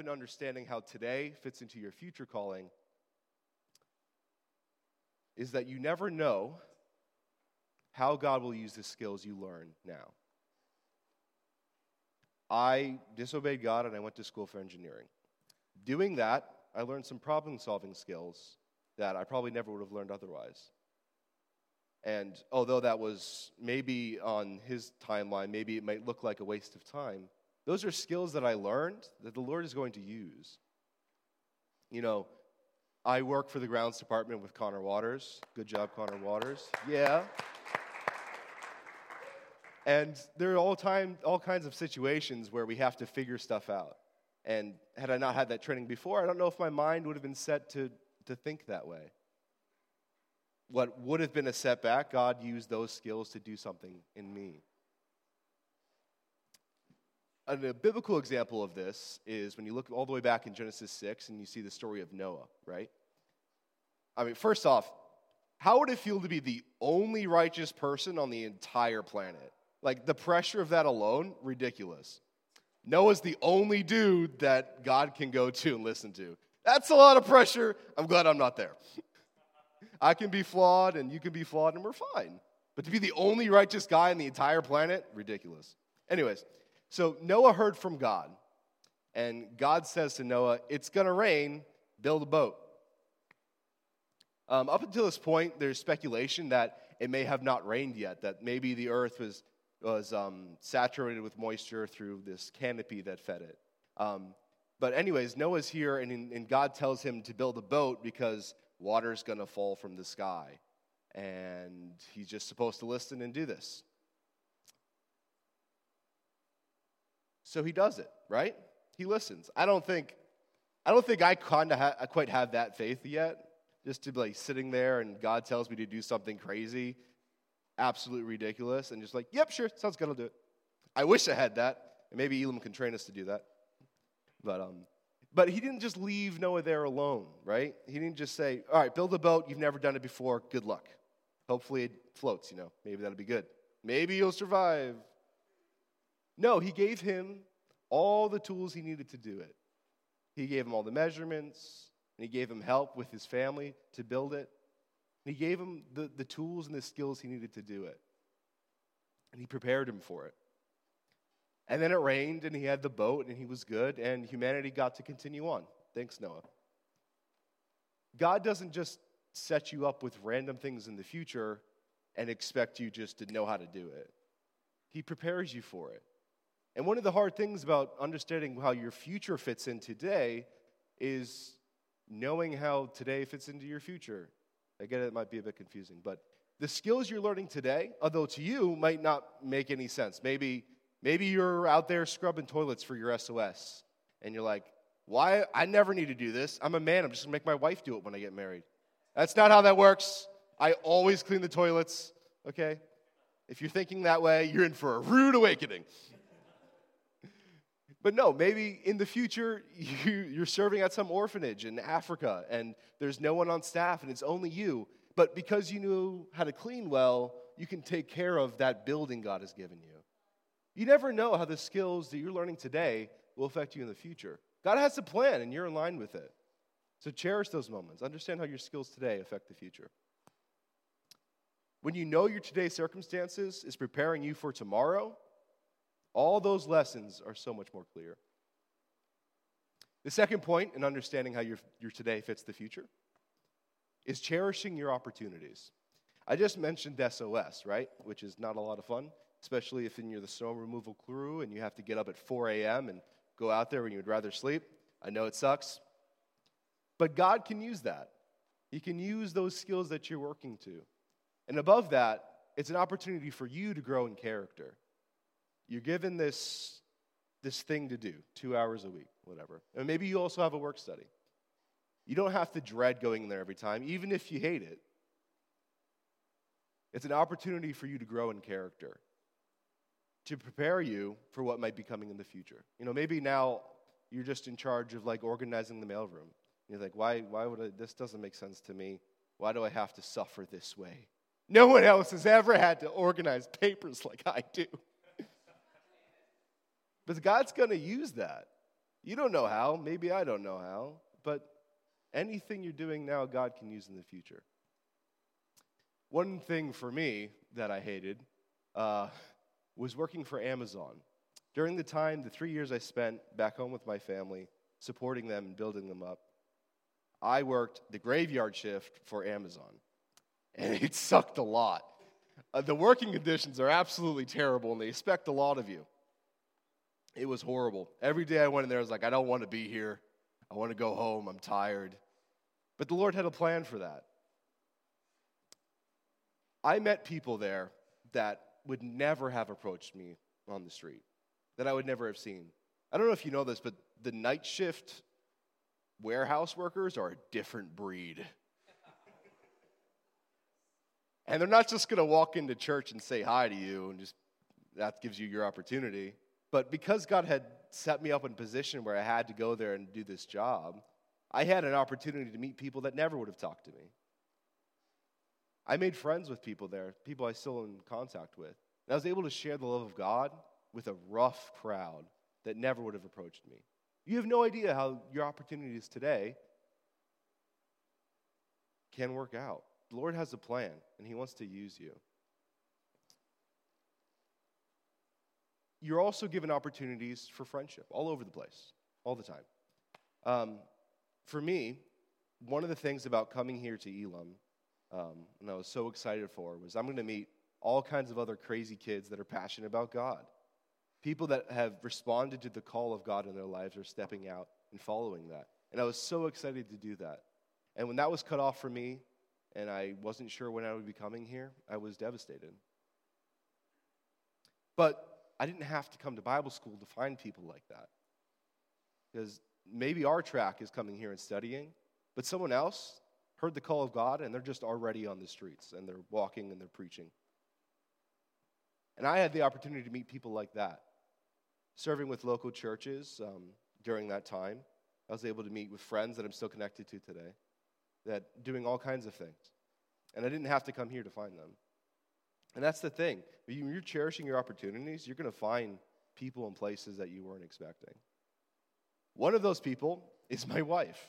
in understanding how today fits into your future calling is that you never know how God will use the skills you learn now. I disobeyed God and I went to school for engineering. Doing that, I learned some problem solving skills that I probably never would have learned otherwise. And although that was maybe on his timeline, maybe it might look like a waste of time, those are skills that I learned that the Lord is going to use. You know, I work for the grounds department with Connor Waters. Good job, Connor Waters. Yeah. And there are all time all kinds of situations where we have to figure stuff out. And had I not had that training before, I don't know if my mind would have been set to, to think that way. What would have been a setback, God used those skills to do something in me. A biblical example of this is when you look all the way back in Genesis 6 and you see the story of Noah, right? I mean, first off, how would it feel to be the only righteous person on the entire planet? Like the pressure of that alone, ridiculous. Noah's the only dude that God can go to and listen to. That's a lot of pressure. I'm glad I'm not there. I can be flawed and you can be flawed and we're fine. But to be the only righteous guy on the entire planet, ridiculous. Anyways, so Noah heard from God. And God says to Noah, It's going to rain, build a boat. Um, up until this point, there's speculation that it may have not rained yet, that maybe the earth was was um, saturated with moisture through this canopy that fed it. Um, but, anyways, Noah's here, and, and God tells him to build a boat because water's going to fall from the sky. And he's just supposed to listen and do this. So he does it, right? He listens. I don't think, I don't think I kind of ha- quite have that faith yet. Just to be like sitting there and God tells me to do something crazy absolutely ridiculous and just like, yep, sure, sounds good, I'll do it. I wish I had that. And maybe Elim can train us to do that. But, um, but he didn't just leave Noah there alone, right? He didn't just say, all right, build a boat. You've never done it before. Good luck. Hopefully it floats, you know. Maybe that'll be good. Maybe you'll survive. No, he gave him all the tools he needed to do it. He gave him all the measurements, and he gave him help with his family to build it. And he gave him the, the tools and the skills he needed to do it. And he prepared him for it. And then it rained, and he had the boat, and he was good, and humanity got to continue on. Thanks, Noah. God doesn't just set you up with random things in the future and expect you just to know how to do it, He prepares you for it. And one of the hard things about understanding how your future fits in today is knowing how today fits into your future. I get it, it might be a bit confusing, but the skills you're learning today, although to you might not make any sense. Maybe, maybe you're out there scrubbing toilets for your SOS, and you're like, why? I never need to do this. I'm a man. I'm just gonna make my wife do it when I get married. That's not how that works. I always clean the toilets, okay? If you're thinking that way, you're in for a rude awakening. But no, maybe in the future you, are serving at some orphanage in Africa and there's no one on staff and it's only you. But because you knew how to clean well, you can take care of that building God has given you. You never know how the skills that you're learning today will affect you in the future. God has a plan and you're in line with it. So cherish those moments. Understand how your skills today affect the future. When you know your today's circumstances is preparing you for tomorrow, all those lessons are so much more clear. The second point in understanding how your, your today fits the future is cherishing your opportunities. I just mentioned SOS, right? Which is not a lot of fun, especially if you're the snow removal crew and you have to get up at 4 a.m. and go out there when you would rather sleep. I know it sucks. But God can use that. He can use those skills that you're working to. And above that, it's an opportunity for you to grow in character. You're given this, this thing to do, two hours a week, whatever. And maybe you also have a work study. You don't have to dread going there every time, even if you hate it. It's an opportunity for you to grow in character, to prepare you for what might be coming in the future. You know, maybe now you're just in charge of like organizing the mailroom. You're like, why, why would I, this doesn't make sense to me. Why do I have to suffer this way? No one else has ever had to organize papers like I do. But God's going to use that. You don't know how. Maybe I don't know how. But anything you're doing now, God can use in the future. One thing for me that I hated uh, was working for Amazon. During the time, the three years I spent back home with my family, supporting them and building them up, I worked the graveyard shift for Amazon. And it sucked a lot. Uh, the working conditions are absolutely terrible, and they expect a lot of you. It was horrible. Every day I went in there, I was like, I don't want to be here. I want to go home. I'm tired. But the Lord had a plan for that. I met people there that would never have approached me on the street, that I would never have seen. I don't know if you know this, but the night shift warehouse workers are a different breed. and they're not just going to walk into church and say hi to you and just that gives you your opportunity. But because God had set me up in a position where I had to go there and do this job, I had an opportunity to meet people that never would have talked to me. I made friends with people there, people I still in contact with. And I was able to share the love of God with a rough crowd that never would have approached me. You have no idea how your opportunities today can work out. The Lord has a plan, and He wants to use you. You're also given opportunities for friendship all over the place, all the time. Um, for me, one of the things about coming here to Elim, um, and I was so excited for, was I'm going to meet all kinds of other crazy kids that are passionate about God. People that have responded to the call of God in their lives are stepping out and following that. And I was so excited to do that. And when that was cut off for me, and I wasn't sure when I would be coming here, I was devastated. But I didn't have to come to Bible school to find people like that. Because maybe our track is coming here and studying, but someone else heard the call of God and they're just already on the streets and they're walking and they're preaching. And I had the opportunity to meet people like that serving with local churches um, during that time. I was able to meet with friends that I'm still connected to today, that doing all kinds of things. And I didn't have to come here to find them. And that's the thing. When you're cherishing your opportunities, you're going to find people and places that you weren't expecting. One of those people is my wife.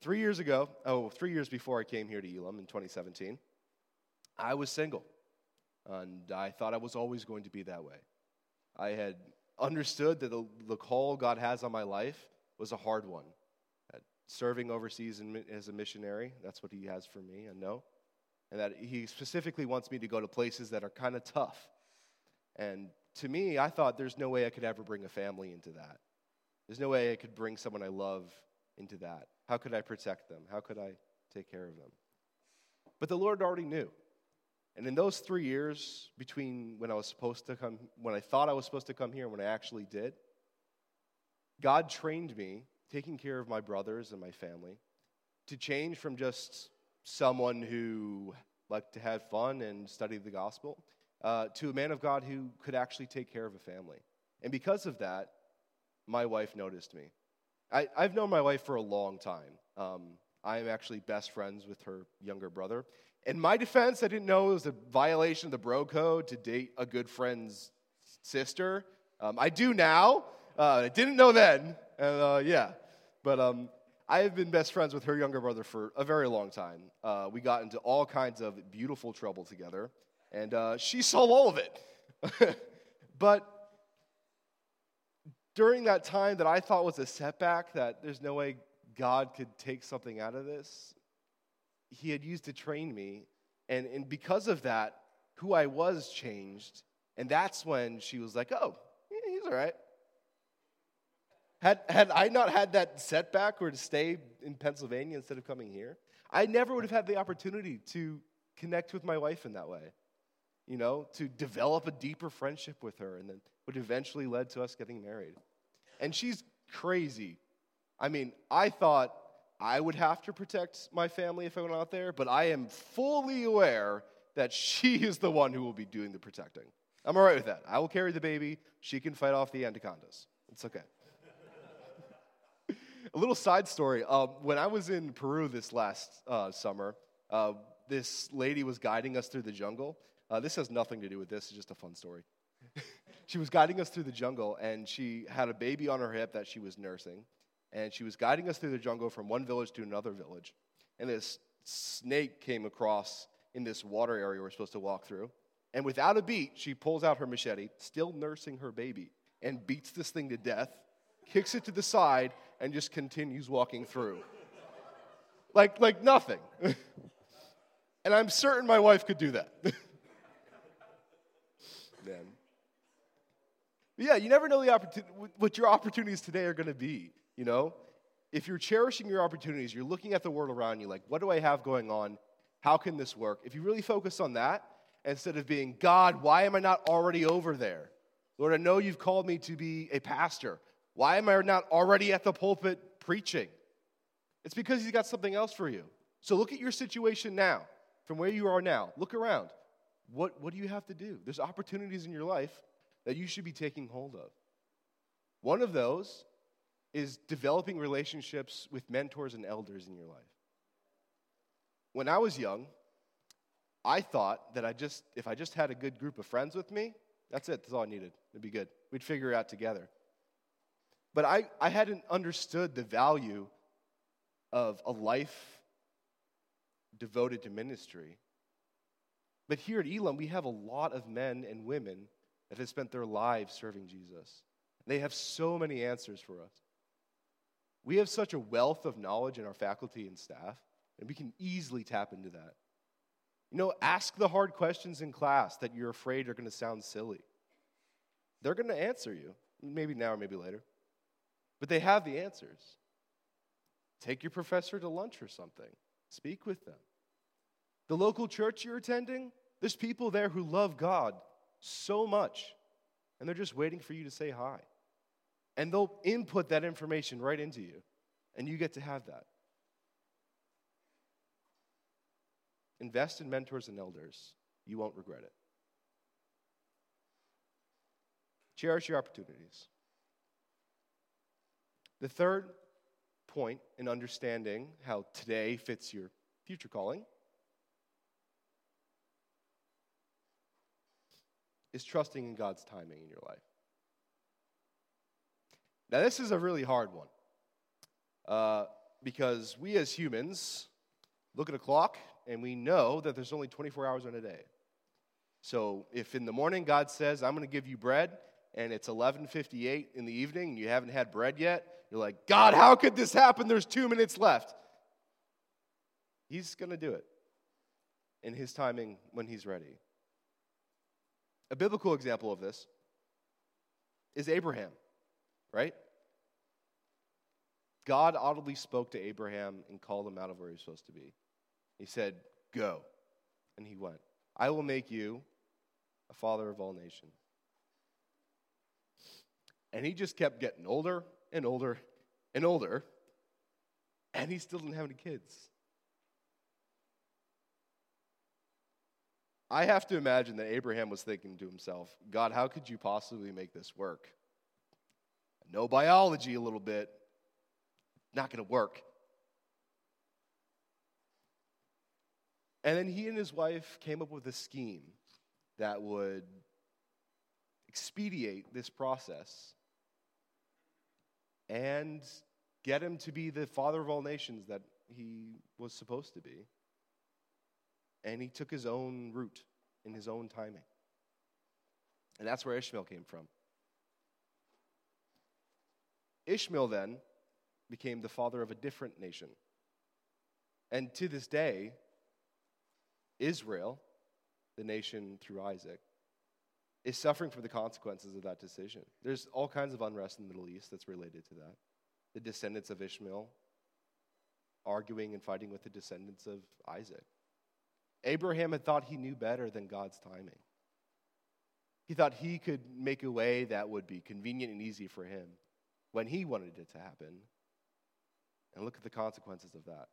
Three years ago, oh, three years before I came here to Elim in 2017, I was single. And I thought I was always going to be that way. I had understood that the, the call God has on my life was a hard one. Serving overseas as a missionary, that's what He has for me, I know. And that He specifically wants me to go to places that are kind of tough. And to me, I thought there's no way I could ever bring a family into that. There's no way I could bring someone I love into that. How could I protect them? How could I take care of them? But the Lord already knew. And in those three years between when I was supposed to come, when I thought I was supposed to come here and when I actually did, God trained me, taking care of my brothers and my family, to change from just someone who liked to have fun and study the gospel uh, to a man of God who could actually take care of a family. And because of that, my wife noticed me. I, have known my wife for a long time. Um, I am actually best friends with her younger brother. In my defense, I didn't know it was a violation of the bro code to date a good friend's sister. Um, I do now. Uh, I didn't know then. And uh, yeah, but um, I have been best friends with her younger brother for a very long time. Uh, we got into all kinds of beautiful trouble together, and uh, she saw all of it. but during that time that I thought was a setback, that there's no way God could take something out of this, he had used to train me. And, and because of that, who I was changed. And that's when she was like, oh, yeah, he's all right. Had, had I not had that setback or to stay in Pennsylvania instead of coming here, I never would have had the opportunity to connect with my wife in that way. You know, to develop a deeper friendship with her, and then would eventually led to us getting married. And she's crazy. I mean, I thought I would have to protect my family if I went out there, but I am fully aware that she is the one who will be doing the protecting. I'm all right with that. I will carry the baby. She can fight off the anacondas. It's okay. A little side story. Uh, when I was in Peru this last uh, summer, uh, this lady was guiding us through the jungle. Uh, this has nothing to do with this, it's just a fun story. she was guiding us through the jungle, and she had a baby on her hip that she was nursing. And she was guiding us through the jungle from one village to another village. And this snake came across in this water area we're supposed to walk through. And without a beat, she pulls out her machete, still nursing her baby, and beats this thing to death, kicks it to the side, and just continues walking through. like, like nothing. and I'm certain my wife could do that. Man. yeah, you never know the opportunity, what your opportunities today are going to be, you know? If you're cherishing your opportunities, you're looking at the world around you like, what do I have going on? How can this work? If you really focus on that, instead of being, God, why am I not already over there? Lord, I know you've called me to be a pastor. Why am I not already at the pulpit preaching? It's because he's got something else for you. So look at your situation now, from where you are now. Look around. What, what do you have to do? There's opportunities in your life that you should be taking hold of. One of those is developing relationships with mentors and elders in your life. When I was young, I thought that I just, if I just had a good group of friends with me, that's it, that's all I needed. It'd be good. We'd figure it out together. But I, I hadn't understood the value of a life devoted to ministry. But here at Elim, we have a lot of men and women that have spent their lives serving Jesus. They have so many answers for us. We have such a wealth of knowledge in our faculty and staff, and we can easily tap into that. You know, ask the hard questions in class that you're afraid are going to sound silly. They're going to answer you, maybe now or maybe later. But they have the answers. Take your professor to lunch or something, speak with them. The local church you're attending, there's people there who love God so much, and they're just waiting for you to say hi. And they'll input that information right into you, and you get to have that. Invest in mentors and elders. You won't regret it. Cherish your opportunities. The third point in understanding how today fits your future calling is trusting in God's timing in your life. Now, this is a really hard one uh, because we as humans look at a clock and we know that there's only 24 hours in a day. So if in the morning God says, I'm going to give you bread, and it's 11:58 in the evening and you haven't had bread yet, you're like, "God, how could this happen? There's 2 minutes left." He's going to do it in his timing when he's ready. A biblical example of this is Abraham, right? God audibly spoke to Abraham and called him out of where he was supposed to be. He said, Go. And he went. I will make you a father of all nations. And he just kept getting older and older and older, and he still didn't have any kids. I have to imagine that Abraham was thinking to himself, God, how could you possibly make this work? Know biology a little bit, not going to work. And then he and his wife came up with a scheme that would expedite this process and get him to be the father of all nations that he was supposed to be. And he took his own route in his own timing. And that's where Ishmael came from. Ishmael then became the father of a different nation. And to this day, Israel, the nation through Isaac, is suffering for the consequences of that decision. There's all kinds of unrest in the Middle East that's related to that. The descendants of Ishmael arguing and fighting with the descendants of Isaac. Abraham had thought he knew better than God's timing. He thought he could make a way that would be convenient and easy for him when he wanted it to happen. And look at the consequences of that.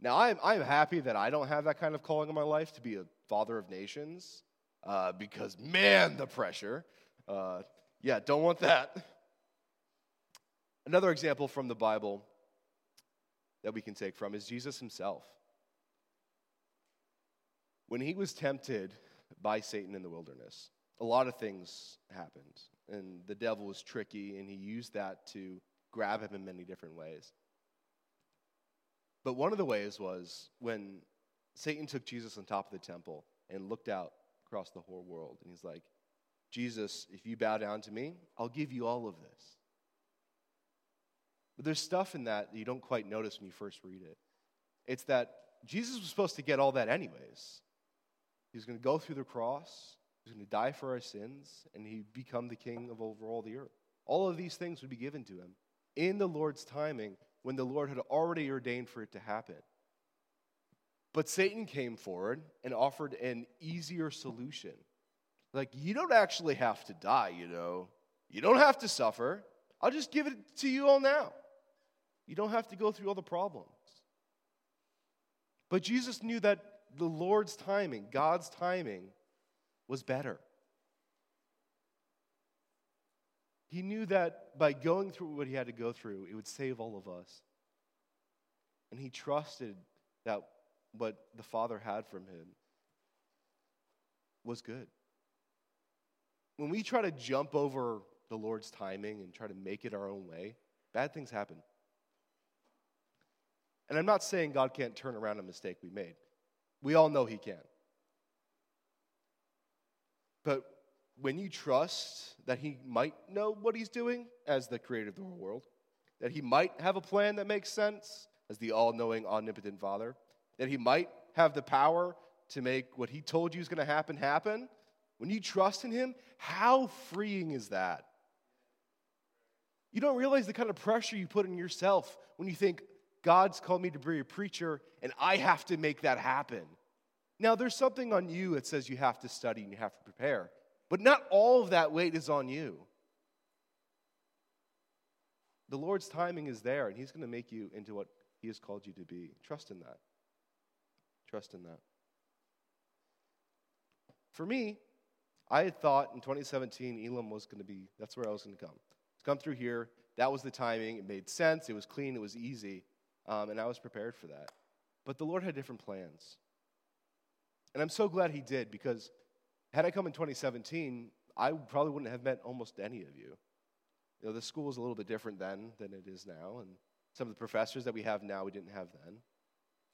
Now, I'm, I'm happy that I don't have that kind of calling in my life to be a father of nations uh, because, man, the pressure. Uh, yeah, don't want that. Another example from the Bible that we can take from is Jesus himself. When he was tempted by Satan in the wilderness, a lot of things happened. And the devil was tricky, and he used that to grab him in many different ways. But one of the ways was when Satan took Jesus on top of the temple and looked out across the whole world, and he's like, Jesus, if you bow down to me, I'll give you all of this. But there's stuff in that that you don't quite notice when you first read it. It's that Jesus was supposed to get all that anyways. He was going to go through the cross, he was going to die for our sins, and he'd become the king of over all the earth. All of these things would be given to him in the Lord's timing when the Lord had already ordained for it to happen. But Satan came forward and offered an easier solution. Like, you don't actually have to die, you know. You don't have to suffer. I'll just give it to you all now. You don't have to go through all the problems. But Jesus knew that the Lord's timing, God's timing, was better. He knew that by going through what he had to go through, it would save all of us. And he trusted that what the Father had from him was good. When we try to jump over the Lord's timing and try to make it our own way, bad things happen. And I'm not saying God can't turn around a mistake we made. We all know He can. But when you trust that He might know what He's doing as the creator of the whole world, that He might have a plan that makes sense as the all knowing, omnipotent Father, that He might have the power to make what He told you is going to happen happen, when you trust in Him, how freeing is that? You don't realize the kind of pressure you put on yourself when you think, God's called me to be a preacher and I have to make that happen. Now, there's something on you that says you have to study and you have to prepare, but not all of that weight is on you. The Lord's timing is there, and He's going to make you into what He has called you to be. Trust in that. Trust in that. For me, I had thought in 2017 Elim was going to be, that's where I was going to come. Come through here. That was the timing. It made sense. It was clean. It was easy. Um, and I was prepared for that. But the Lord had different plans. And I'm so glad He did because had I come in 2017, I probably wouldn't have met almost any of you. You know, the school was a little bit different then than it is now. And some of the professors that we have now, we didn't have then.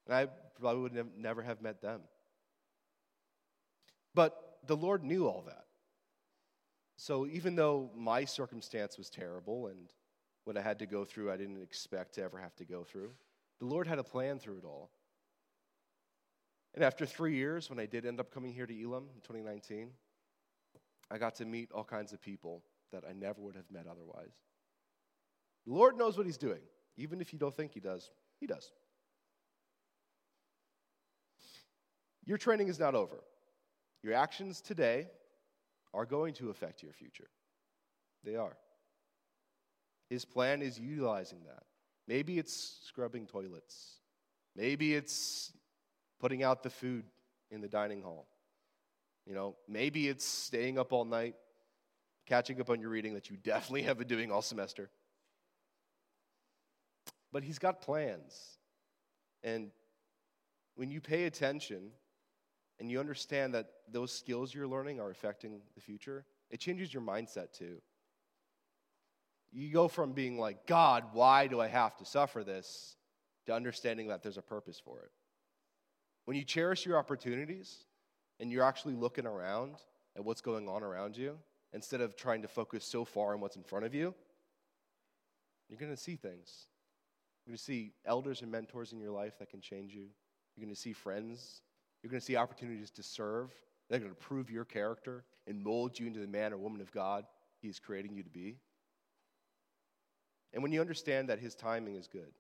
And I probably would never have met them. But the Lord knew all that. So even though my circumstance was terrible and what I had to go through, I didn't expect to ever have to go through, the Lord had a plan through it all. And after three years, when I did end up coming here to Elim in 2019, I got to meet all kinds of people that I never would have met otherwise. The Lord knows what He's doing. Even if you don't think He does, He does. Your training is not over. Your actions today are going to affect your future. They are. His plan is utilizing that. Maybe it's scrubbing toilets. Maybe it's putting out the food in the dining hall. You know, maybe it's staying up all night, catching up on your reading that you definitely have been doing all semester. But he's got plans. And when you pay attention and you understand that those skills you're learning are affecting the future, it changes your mindset too. You go from being like, God, why do I have to suffer this, to understanding that there's a purpose for it. When you cherish your opportunities and you're actually looking around at what's going on around you, instead of trying to focus so far on what's in front of you, you're going to see things. You're going to see elders and mentors in your life that can change you. You're going to see friends you're going to see opportunities to serve. They're going to prove your character and mold you into the man or woman of God He is creating you to be. And when you understand that His timing is good,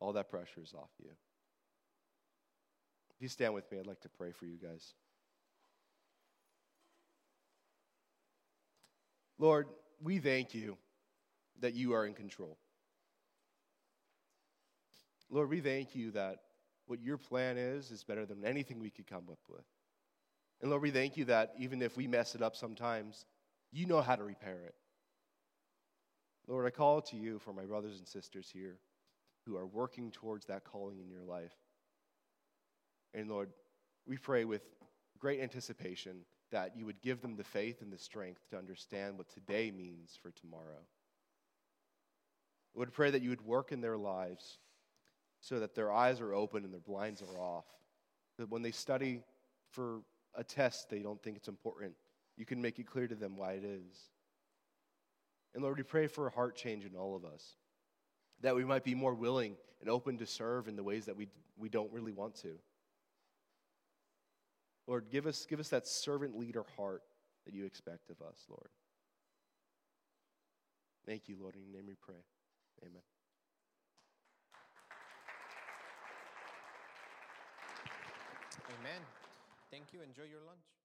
all that pressure is off you. If you stand with me, I'd like to pray for you guys. Lord, we thank you that you are in control. Lord, we thank you that what your plan is is better than anything we could come up with. And Lord, we thank you that even if we mess it up sometimes, you know how to repair it. Lord, I call to you for my brothers and sisters here who are working towards that calling in your life. And Lord, we pray with great anticipation that you would give them the faith and the strength to understand what today means for tomorrow. I would pray that you would work in their lives so that their eyes are open and their blinds are off. That when they study for a test, they don't think it's important. You can make it clear to them why it is. And Lord, we pray for a heart change in all of us, that we might be more willing and open to serve in the ways that we, we don't really want to. Lord, give us, give us that servant leader heart that you expect of us, Lord. Thank you, Lord. In your name we pray. Amen. Amen. Thank you. Enjoy your lunch.